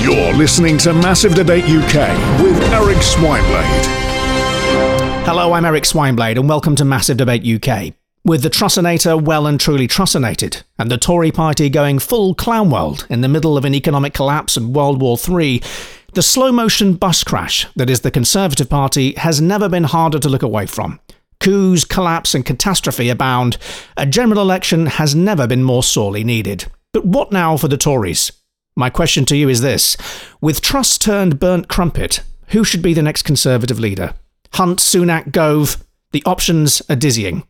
You're listening to Massive Debate UK with Eric Swineblade. Hello, I'm Eric Swineblade, and welcome to Massive Debate UK. With the Trussinator well and truly Trussinated, and the Tory party going full clown world in the middle of an economic collapse and World War III, the slow motion bus crash that is the Conservative Party has never been harder to look away from. Coups, collapse, and catastrophe abound. A general election has never been more sorely needed. But what now for the Tories? My question to you is this With Truss turned burnt crumpet, who should be the next Conservative leader? Hunt, Sunak, Gove? The options are dizzying.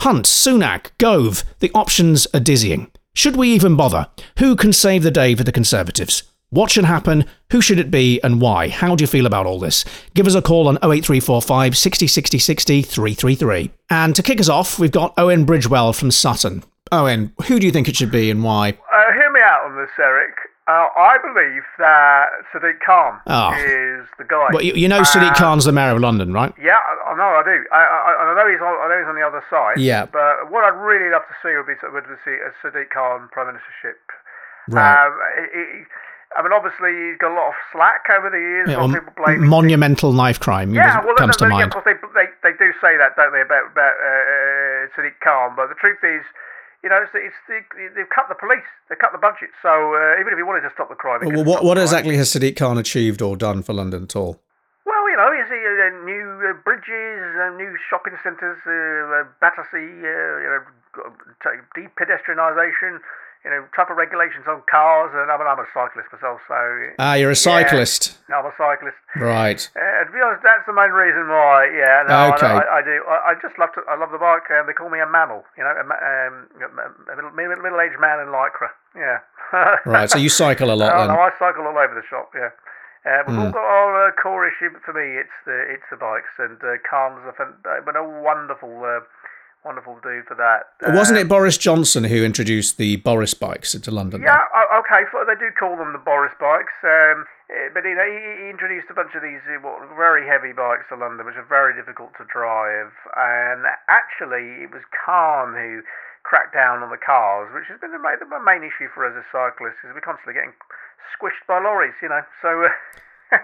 Hunt, Sunak, Gove? The options are dizzying. Should we even bother? Who can save the day for the Conservatives? What should happen? Who should it be and why? How do you feel about all this? Give us a call on 08345 60 60 60 333. And to kick us off, we've got Owen Bridgewell from Sutton. Owen, who do you think it should be and why? Uh, hear me out on this, Eric. Uh, I believe that Sadiq Khan Oh. is the guy. Well, you, you know Sadiq Uh, Khan's the mayor of London, right? Yeah, I, I know, I do. I, I, I know he's on. I know he's on the other side. Yeah. But what I'd really love to see would be would be see a Sadiq Khan prime ministership. Right. Um, he- I mean, obviously he's got a lot of slack over the years. Yeah, a lot well, of people blame monumental knife crime Yeah, well, comes to no, yeah, mind. of course they, they they do say that, don't they, about about uh, Sadiq Khan? But the truth is, you know, it's, it's the, they've cut the police, they've cut the budget. So uh, even if he wanted to stop the crime, Well, what, what exactly has Sadiq Khan achieved or done for London at all? Well, you know, is he uh, new uh, bridges, uh, new shopping centres, uh, uh, Battersea, uh, you know, t- de-pedestrianisation, you know, tougher regulations on cars, and I mean, I'm a cyclist myself, so Ah, you're a Yeah. cyclist. I'm a cyclist. Right. Uh, to be honest, that's the main reason why. Yeah, no, Okay. I, I, I do. I, I just love to. I love the bike. Um, they call me a mammal. You know, a, um, a middle, middle- middle-aged man in lycra. Yeah. Right. So you cycle a lot Oh, then. no, I cycle all over the shop. Yeah. Uh, we've all Hmm. got our uh, core issue, but for me, it's the it's the bikes. And uh, Khan's a, fan- uh, been a wonderful, uh, wonderful dude for that. Wasn't Uh, it Boris Johnson who introduced the Boris bikes into London? Yeah, okay. So they do call them the Boris bikes, um, eh, but you know, he, he introduced a bunch of these uh, what, very heavy bikes to London, which are very difficult to drive. And actually, it was Khan who cracked down on the cars, which has been the main, the main issue for us as cyclists, is we're constantly getting squished by lorries. You know, so. Uh,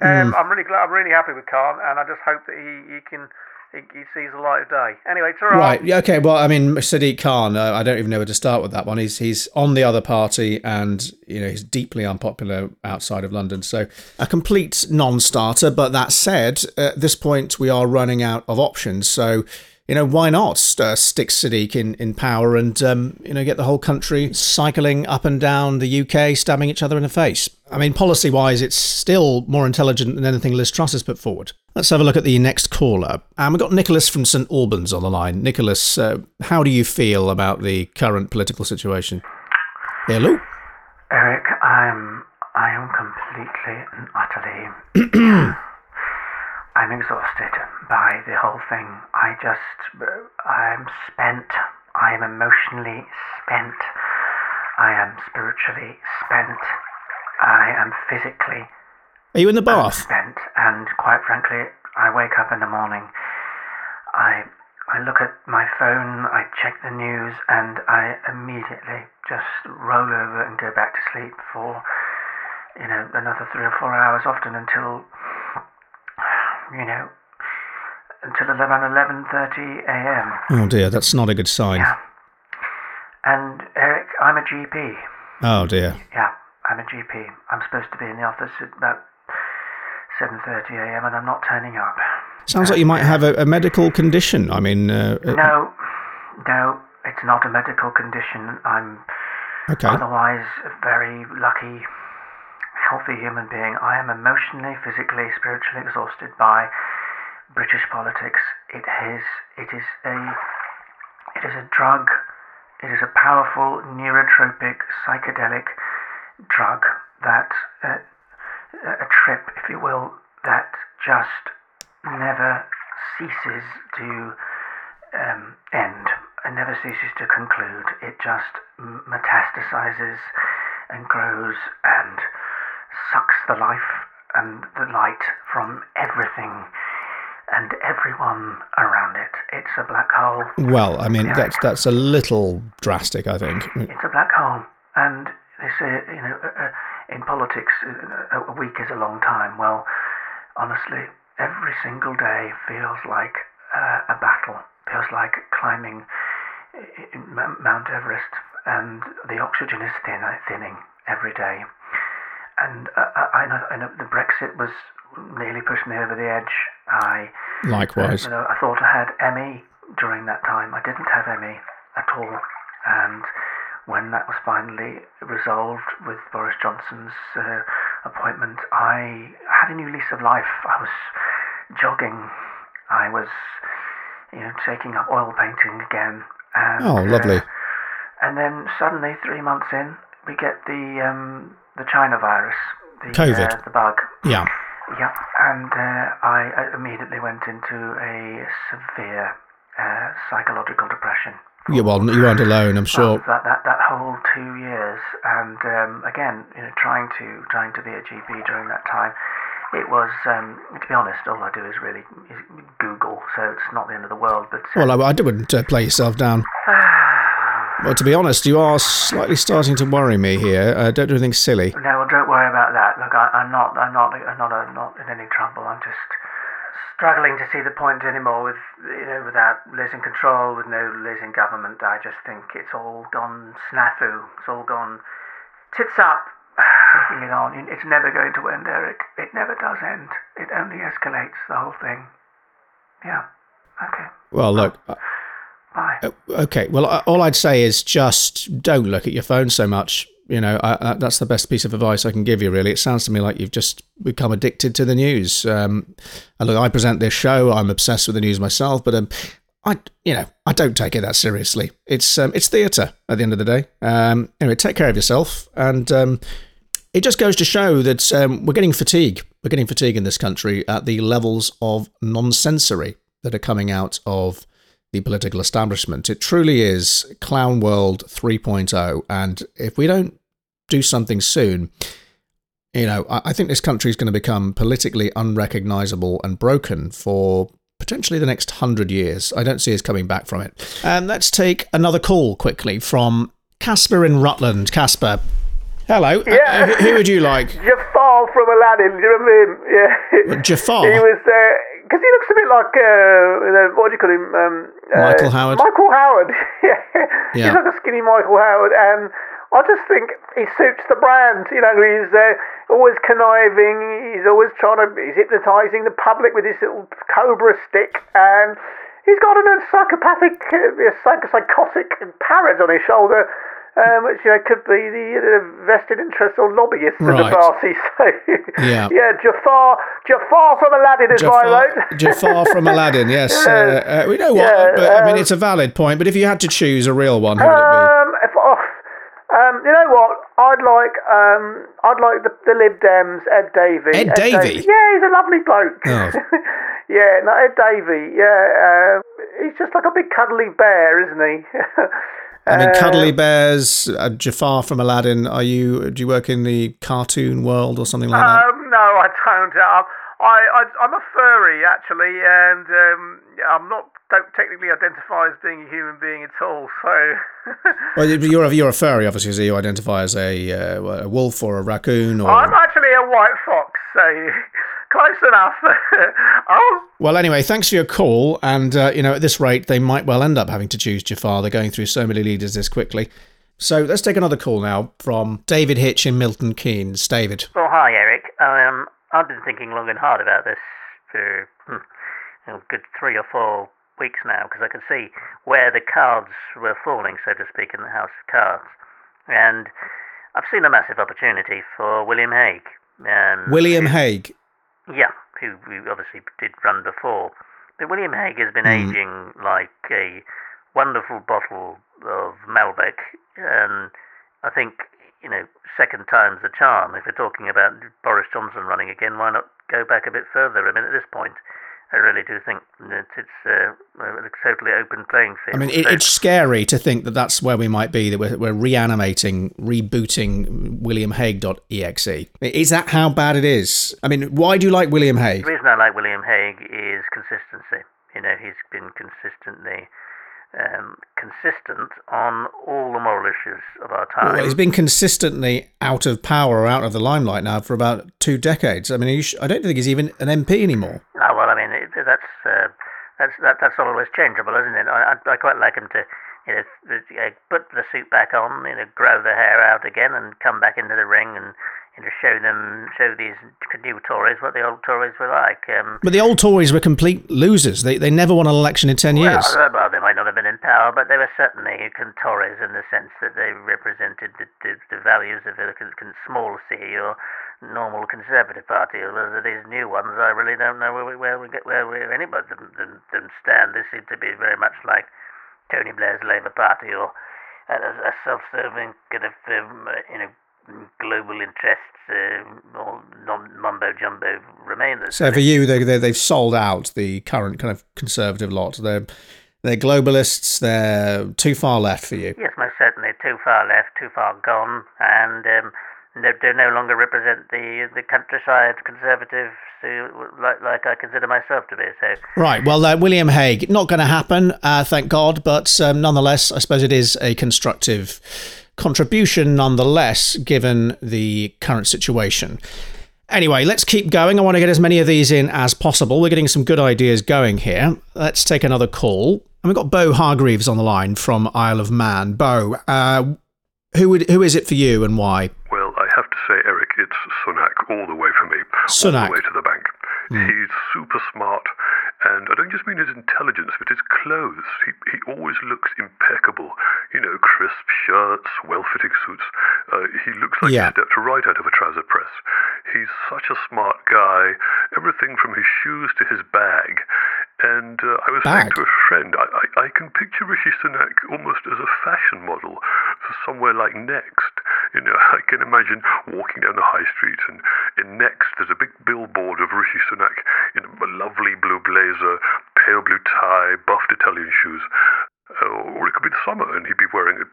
um, I'm really glad. I'm really happy with Khan, and I just hope that he, he can. He, sees the light of day. Anyway, it's all right. Right. Okay. Well, I mean, Sadiq Khan. Uh, I don't even know where to start with that one. He's he's on the other party, and you know he's deeply unpopular outside of London. So a complete non-starter. But that said, at this point we are running out of options. So. You know why not uh, stick Sadiq in, in power and um, you know get the whole country cycling up and down the UK, stabbing each other in the face. I mean, policy wise, it's still more intelligent than anything Liz Truss has put forward. Let's have a look at the next caller. And we've got Nicholas from St Albans on the line. Nicholas, uh, how do you feel about the current political situation? Hello? Eric, I'm I am completely and utterly I'm exhausted by the whole thing. I just I'm spent. I am emotionally spent. I am spiritually spent. I am physically Are you in the bath? spent and quite frankly I wake up in the morning I I look at my phone, I check the news and I immediately just roll over and go back to sleep for you know another 3 or 4 hours often until you know until 11 11:30 a.m. Oh dear, that's not a good sign. Yeah. And Eric, I'm a GP. Oh dear. Yeah, I'm a GP. I'm supposed to be in the office at about 7:30 a.m. and I'm not turning up. Sounds like you might have a, a medical condition. I mean, uh, uh, No, no, it's not a medical condition. I'm okay. otherwise a very lucky, healthy human being. I am emotionally, physically, spiritually exhausted by British politics. It is, it is a, it is a drug. It is a powerful neurotropic psychedelic drug that, uh, a trip, if you will, that just never ceases to um, end. It never ceases to conclude. It just m- metastasizes and grows and sucks the life and the light from everything and everyone around it. It's a black hole. Well, I mean, that's that's a little drastic, I think. It's a black hole, and they say, you know, uh, uh, in politics, uh, a week is a long time. Well, honestly, every single day feels like uh, a battle. Feels like climbing Mount Everest, and the oxygen is thin, thinning every day. And uh, I, know, I know the Brexit was nearly pushed me over the edge. I likewise. You know, I thought I had ME during that time. I didn't have ME at all, and when that was finally resolved with Boris Johnson's uh, appointment, I had a new lease of life. I was jogging. I was, you know, taking up oil painting again. And, oh, lovely. Uh, and then suddenly, three months in, we get the um, the China virus, the COVID, uh, the bug. Yeah. Yeah, and uh, I immediately went into a severe uh, psychological depression. Yeah, well, you weren't alone, I'm sure. That, that that whole two years, and um, again, you know, trying to trying to be a GP during that time, it was, um, to be honest, all I do is really is Google, so it's not the end of the world. But uh, well, I, I wouldn't uh, play yourself down. well, to be honest, you are slightly starting to worry me here. Uh, don't do anything silly. No, well, don't worry about that. Look, I, am not, I'm not, I'm not, I'm not in any trouble. I'm just struggling to see the point anymore with you know without losing control, with no losing government. I just think it's all gone snafu. It's all gone tits up. Taking it on. It's never going to end, Eric. It never does end. It only escalates the whole thing. Yeah. Okay. Well, look. Bye. Uh, okay. Well, all I'd say is just don't look at your phone so much you know, I, I, that's the best piece of advice I can give you. Really, it sounds to me like you've just become addicted to the news. Um, and look, I present this show. I'm obsessed with the news myself, but um, I, you know, I don't take it that seriously. It's um, it's theatre at the end of the day. Um, anyway, take care of yourself, and um, it just goes to show that um, we're getting fatigue. We're getting fatigue in this country at the levels of nonsensory that are coming out of the political establishment. It truly is Clown World 3.0. And if we don't do something soon, you know, I, think this country is going to become politically unrecognizable and broken for potentially the next hundred years. I don't see us coming back from it. And let's take another call quickly from Casper in Rutland. Casper. Hello. Yeah. Uh, who would you like? Jafar from Aladdin. Do you remember him? Yeah. Jafar. He was. Uh, because he looks a bit like uh, what do you call him? Um, Michael uh, Howard. Michael Howard. yeah. yeah. he's like a skinny Michael Howard, and I just think he suits the brand. You know, he's uh, always conniving. He's always trying to. He's hypnotising the public with his little cobra stick, and he's got a psychopathic, uh, psychotic parrot on his shoulder um, which you know could be the uh, vested interest or lobbyists right. of the party. So yeah, yeah, Jafar, Jafar from Aladdin is Jafar, my vote. Jafar from Aladdin, yes. Uh, uh, we know what, yeah, but, I mean, um, it's a valid point. But if you had to choose a real one, who would it be? Um, um, you know what? I'd like um, I'd like the, the Lib Dems, Ed Davey. Ed, Ed Davey? Yeah, he's a lovely bloke. Oh. yeah, no, Ed Davey. Yeah, uh, he's just like a big cuddly bear, isn't he? I mean, Cuddly uh, Bears, uh, Jafar from Aladdin. Are you? Do you work in the cartoon world or something like that? Um, no, I don't. Um, I, I, am a furry actually, and um, I'm not don't technically identify as being a human being at all. So, well, you're a, you're a furry, obviously. So you identify as a, uh, a wolf or a raccoon, or I'm actually a white fox. So close enough. oh. Well, anyway, thanks for your call. And, uh, you know, at this rate, they might well end up having to choose Jafar. They're going through so many leaders this quickly. So let's take another call now from David Hitch in Milton Keynes. David. Oh, hi, Eric. Um, I've been thinking long and hard about this for hmm, a good three or four weeks now because I can see where the cards were falling, so to speak, in the House of Cards. And I've seen a massive opportunity for William Hague. Um, William Hague. Yeah, who, who obviously did run before. But William Hague has been mm. aging like a wonderful bottle of Malbec, and I think you know second time's the charm. If we're talking about Boris Johnson running again, why not go back a bit further? I mean, at this point, I really do think that it's uh, a totally open playing field. I mean, it, it's scary to think that that's where we might be, that we're, we're reanimating, rebooting WilliamHague.exe. Is that how bad it is? I mean, why do you like William Hague? The reason I like William Hague is consistency. You know, he's been consistently um, consistent on all the moral issues of our time. Well, he's been consistently out of power or out of the limelight now for about two decades. I mean, sh- I don't think he's even an MP anymore. Oh, well, I mean, it, that's, uh, that's, that, that's always changeable, isn't it? I, I, I quite like him to you know, uh, put the suit back on, you know, grow the hair out again, and come back into the ring and you know, show them, show these new Tories what the old Tories were like. Um, but the old Tories were complete losers. They they never won an election in ten years. Well, they might not have been in power, but they were certainly Tories in the sense that they represented the, the, the values of a small C or normal Conservative Party. Whereas these new ones, I really don't know where we, where we get where, where anybody them, them, them stand. They seem to be very much like Tony Blair's Labour Party or a, a self-serving kind of um, you know global interests uh, or mumbo jumbo remainers. So for you, they, they they've sold out the current kind of conservative lot. They're they're globalists. They're too far left for you. Yes, most certainly too far left, too far gone, and. Um, they, they no longer represent the the countryside conservatives like, like I consider myself to be. So right, well, uh, William Hague, not going to happen, uh, thank God. But um, nonetheless, I suppose it is a constructive contribution nonetheless, given the current situation. Anyway, let's keep going. I want to get as many of these in as possible. We're getting some good ideas going here. Let's take another call. And we've got Bo Hargreaves on the line from Isle of Man. Bo, uh, who would, who is it for you and why? Well, I have to say, Eric, it's Sunak all the way for me. Sunak. All the way to the bank. Mm. He's super smart, and I don't just mean his intelligence, but his clothes. He, he always looks impeccable. You know, crisp shirts, well fitting suits. Uh, he looks like yeah. he stepped right out of a trouser press. He's such a smart guy. Everything from his shoes to his bag. And uh, I was bag. saying to a friend, I, I, I can picture Rishi Sunak almost as a fashion model for somewhere like Next. You know, I can imagine walking down the high street and in Next there's a big billboard of Rishi Sunak in a lovely blue blazer, pale blue tie, buffed Italian shoes. Uh, or it could be the summer and he'd be wearing a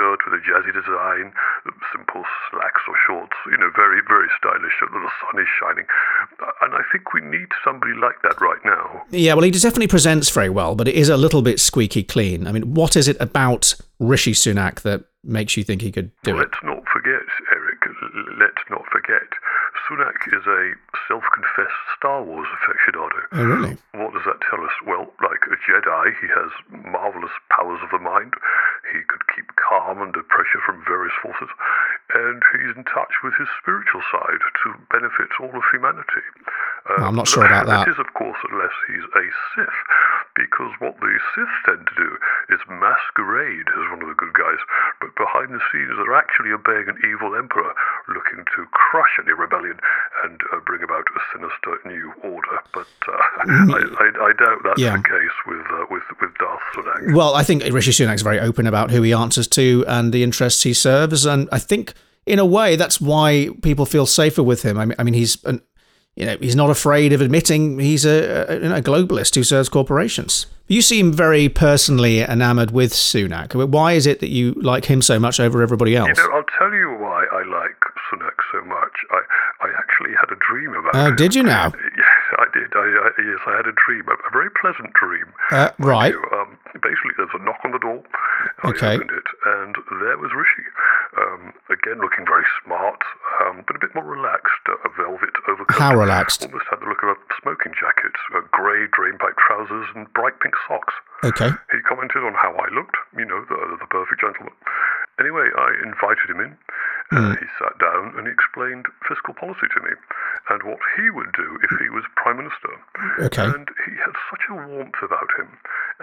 t-shirt with a jazzy design, simple slacks or shorts, you know, very, very stylish. The sun is shining. And I think we need somebody like that right now. Yeah, well, he definitely presents very well, but it is a little bit squeaky clean. I mean, what is it about Rishi Sunak that makes you think he could do well, it? Let's not forget, Eric, let's not forget Sunak is a self-confessed Star Wars aficionado. Oh, really? What does that tell us? Well, like a Jedi, he has marvelous powers of the mind. He could keep calm under pressure from various forces, and he's in touch with his spiritual side to benefit all of humanity. Uh, I'm not sure about that. That is, of course, unless he's a Sith, because what the Sith tend to do is masquerade as one of the good guys, but behind the scenes they're actually obeying an evil emperor looking to crush any rebellion and uh, bring about a sinister new order. But uh, mm. I, I, I, doubt that's yeah. the case with, uh, with with Darth Sunak. Well, I think Rishi Sunak's very open about who he answers to and the interests he serves, and I think in a way that's why people feel safer with him. I mean, I mean he's an you know, he's not afraid of admitting he's a, a, a, globalist who serves corporations. You seem very personally enamored with Sunak. Why is it that you like him so much over everybody else? You know, I'll tell you why I like Sunak so much. I, I actually had a dream about Oh, did you now? Yes, I did. I, I, yes, I had a dream, a, a very pleasant dream. Uh, right. Um, basically, there's a knock on the door. Okay. Opened it, and there was Rishi. Um, again, looking very smart, um, but a bit more relaxed. Uh, a velvet overcoat. How relaxed? Almost had the look of a smoking jacket, uh, grey drainpipe trousers, and bright pink socks. Okay. He commented on how I looked, you know, the, the perfect gentleman. Anyway, I invited him in. Uh, he sat down and he explained fiscal policy to me and what he would do if he was Prime Minister. Okay. And he had such a warmth about him.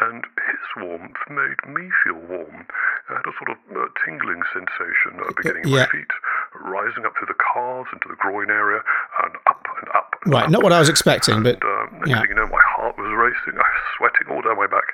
And his warmth made me feel warm. I had a sort of uh, tingling sensation uh, beginning yeah. my feet, rising up through the calves into the groin area, and up and up. And right, up. not what I was expecting, and, but. Um, yeah. you know, my heart was racing. I was sweating all down my back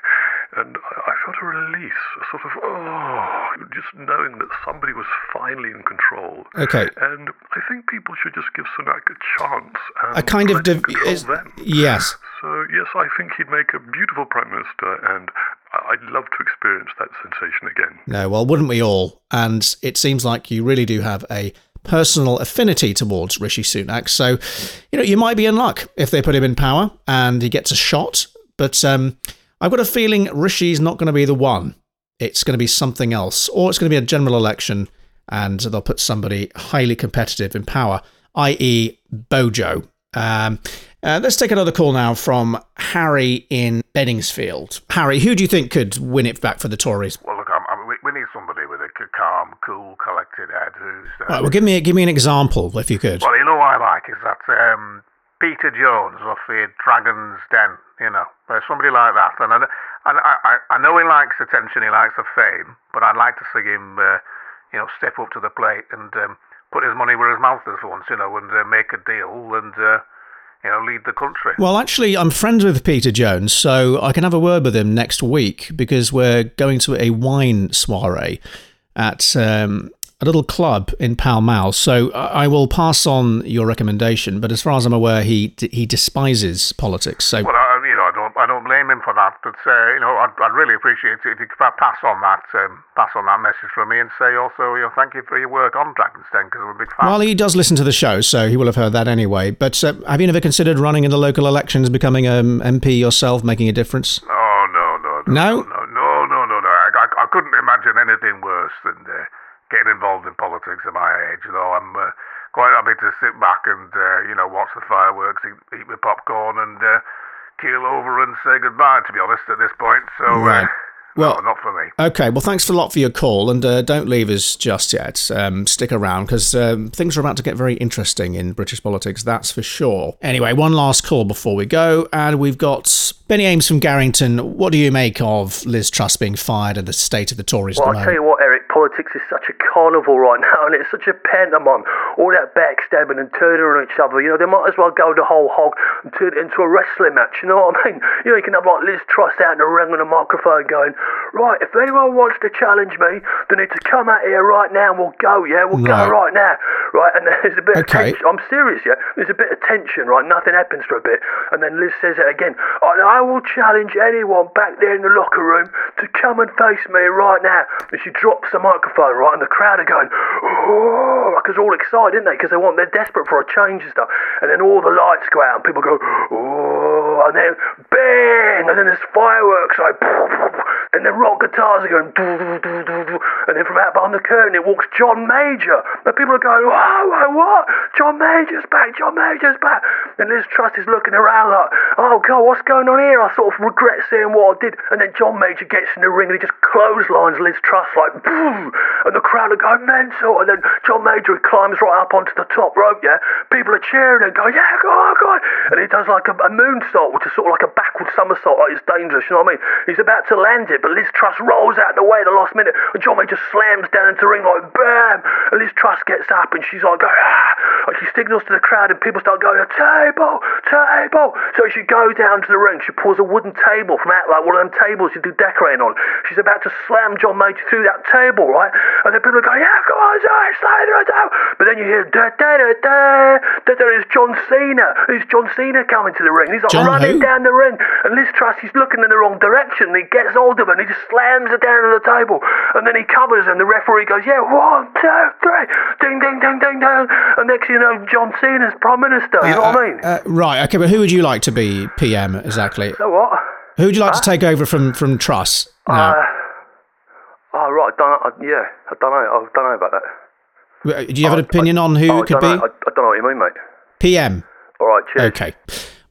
and I felt a release, a sort of oh, just knowing that somebody was finally in control. Okay. And I think people should just give Sunak a chance. a kind of div- is, them. yes. So yes, I think he'd make a beautiful prime minister, and I'd love to experience that sensation again. No, well, wouldn't we all? And it seems like you really do have a personal affinity towards Rishi Sunak. So, you know, you might be in luck if they put him in power and he gets a shot. But um, I've got a feeling Rishi's not going to be the one. It's going to be something else, or it's going to be a general election, and they'll put somebody highly competitive in power, i.e., Bojo. Um, uh, let's take another call now from Harry in Beddingsfield. Harry, who do you think could win it back for the Tories? Well, look, I'm, I'm, we, need somebody with a calm, cool, collected head who's. Uh, Right, well, give me give me an example if you could. Well, you know what I like is that um, Peter Jones off the Dragon's Den. You know, there's somebody like that, and I, and I, I, I know he likes attention, he likes the fame, but I'd like to see him, uh, you know, step up to the plate and um, put his money where his mouth is for once, you know, and uh, make a deal and. Uh, you know, lead the country. Well, actually, I'm friends with Peter Jones, so I can have a word with him next week because we're going to a wine soiree at um, a little club in Pall Mall. So I I will pass on your recommendation. But as far as I'm aware, he he despises politics. So Well, I, you know, I don't, I don't blame him for that. But uh, you know, I'd, I'd really appreciate it if you could pass on that, um, pass on that message from me, and say also, you know, thank you for your work on Dragon's Den because I'm a big fan. Well, he does listen to the show, so he will have heard that anyway. But uh, have you never considered running in the local elections, becoming an MP yourself, making a difference? oh no, no, No? no, no, no, no, no, no. I, I, I couldn't imagine anything worse than uh, getting involved in politics at my age. You know, I'm uh, quite happy to sit back and uh, you know watch the fireworks, eat, eat my popcorn, and uh, keel over and say goodbye. To be honest, at this point, so Right. uh, Well- no, not for me. Okay, well, thanks a lot for your call, and uh, don't leave us just yet. Um, stick around because um, things are about to get very interesting in British politics, that's for sure. Anyway, one last call before we go, and we've got Benny Ames from Garrington. What do you make of Liz Truss being fired and the state of the Tories Well, the I'll tell you what, Eric, politics is such a carnival right now, and it's such a pantomime. All that backstabbing and turning on each other, you know, they might as well go the whole hog and turn it into a wrestling match, you know what I mean? You know, you can have like Liz Truss out in the ring on a microphone going, right, if anyone wants to challenge me, they need to come out here right now and we'll go, yeah? We'll Right. go right now, right? And there's a bit Okay. of tension. I'm serious, yeah? There's a bit of tension, right? Nothing happens for a bit. And then Liz says it again. Oh, I, I will challenge anyone back there in the locker room to come and face me right now. And she drops the microphone, right? And the crowd are going, oh, because all excited, aren't they? Because they want, they're desperate for a change and stuff. And then all the lights go out and people go, oh, and then bang, and then there's fireworks, like, and then rock guitars are going, and then from out behind the curtain it walks John Major. And people are going, whoa, what? John Major's back, John Major's back. And Liz Truss is looking around like, oh God, what's going on I sort of regret saying what I did. And then John Major gets in the ring and he just clotheslines Liz Truss like, boom. And the crowd are going mental. And then John Major climbs right up onto the top rope, yeah. People are cheering and going, yeah, go on, go on. And he does like a, a moonsault, which is sort of like a backward somersault, like it's dangerous, you know what I mean? He's about to land it, but Liz Truss rolls out of the way at the last minute. And John Major slams down into the ring like, bam. And Liz Truss gets up and she's like, ah. And she signals to the crowd and people start going, table, table. So she goes down to the ring. She pulls a wooden table from out, like one of them tables you do decorating on. She's about to slam John Major through that table, right? And then people are going, yeah, come on, slide through the. But then you hear, da da da da, da da, it's John Cena. It's John Cena coming to the ring. He's like John running who? down the ring. And Liz Truss, he's looking in the wrong direction. And he gets hold of her and he just slams her down on the table. And then he covers her and the referee goes, yeah, one, two, three, ding, ding, ding, ding, ding. And next thing you know, John Cena's Prime Minister. You know what I mean? Uh, right, okay, but who would you like to be PM exactly? So what? Who would you like to take over from, from Truss? now? Uh, oh, right. I don't. I, yeah, I don't know. I don't know about that. Uh, Do you have an opinion on who Oh, I it could be? I, I don't know what you mean, mate. PM. All right, cheers. Okay.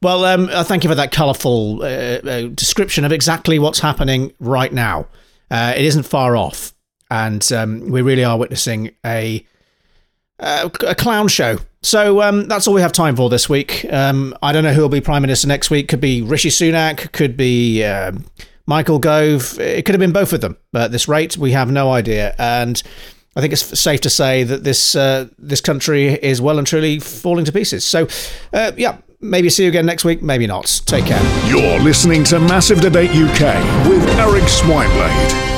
Well, um, uh, thank you for that colourful uh, uh, description of exactly what's happening right now. Uh, it isn't far off, and um, we really are witnessing a uh, a clown show. So um, that's all we have time for this week. Um, I don't know who will be prime minister next week. Could be Rishi Sunak. Could be um, Michael Gove. It could have been both of them. But at this rate, we have no idea. And I think it's safe to say that this uh, this country is well and truly falling to pieces. So, uh, yeah, maybe see you again next week. Maybe not. Take care. You're listening to Massive Debate UK with Eric Swineblade.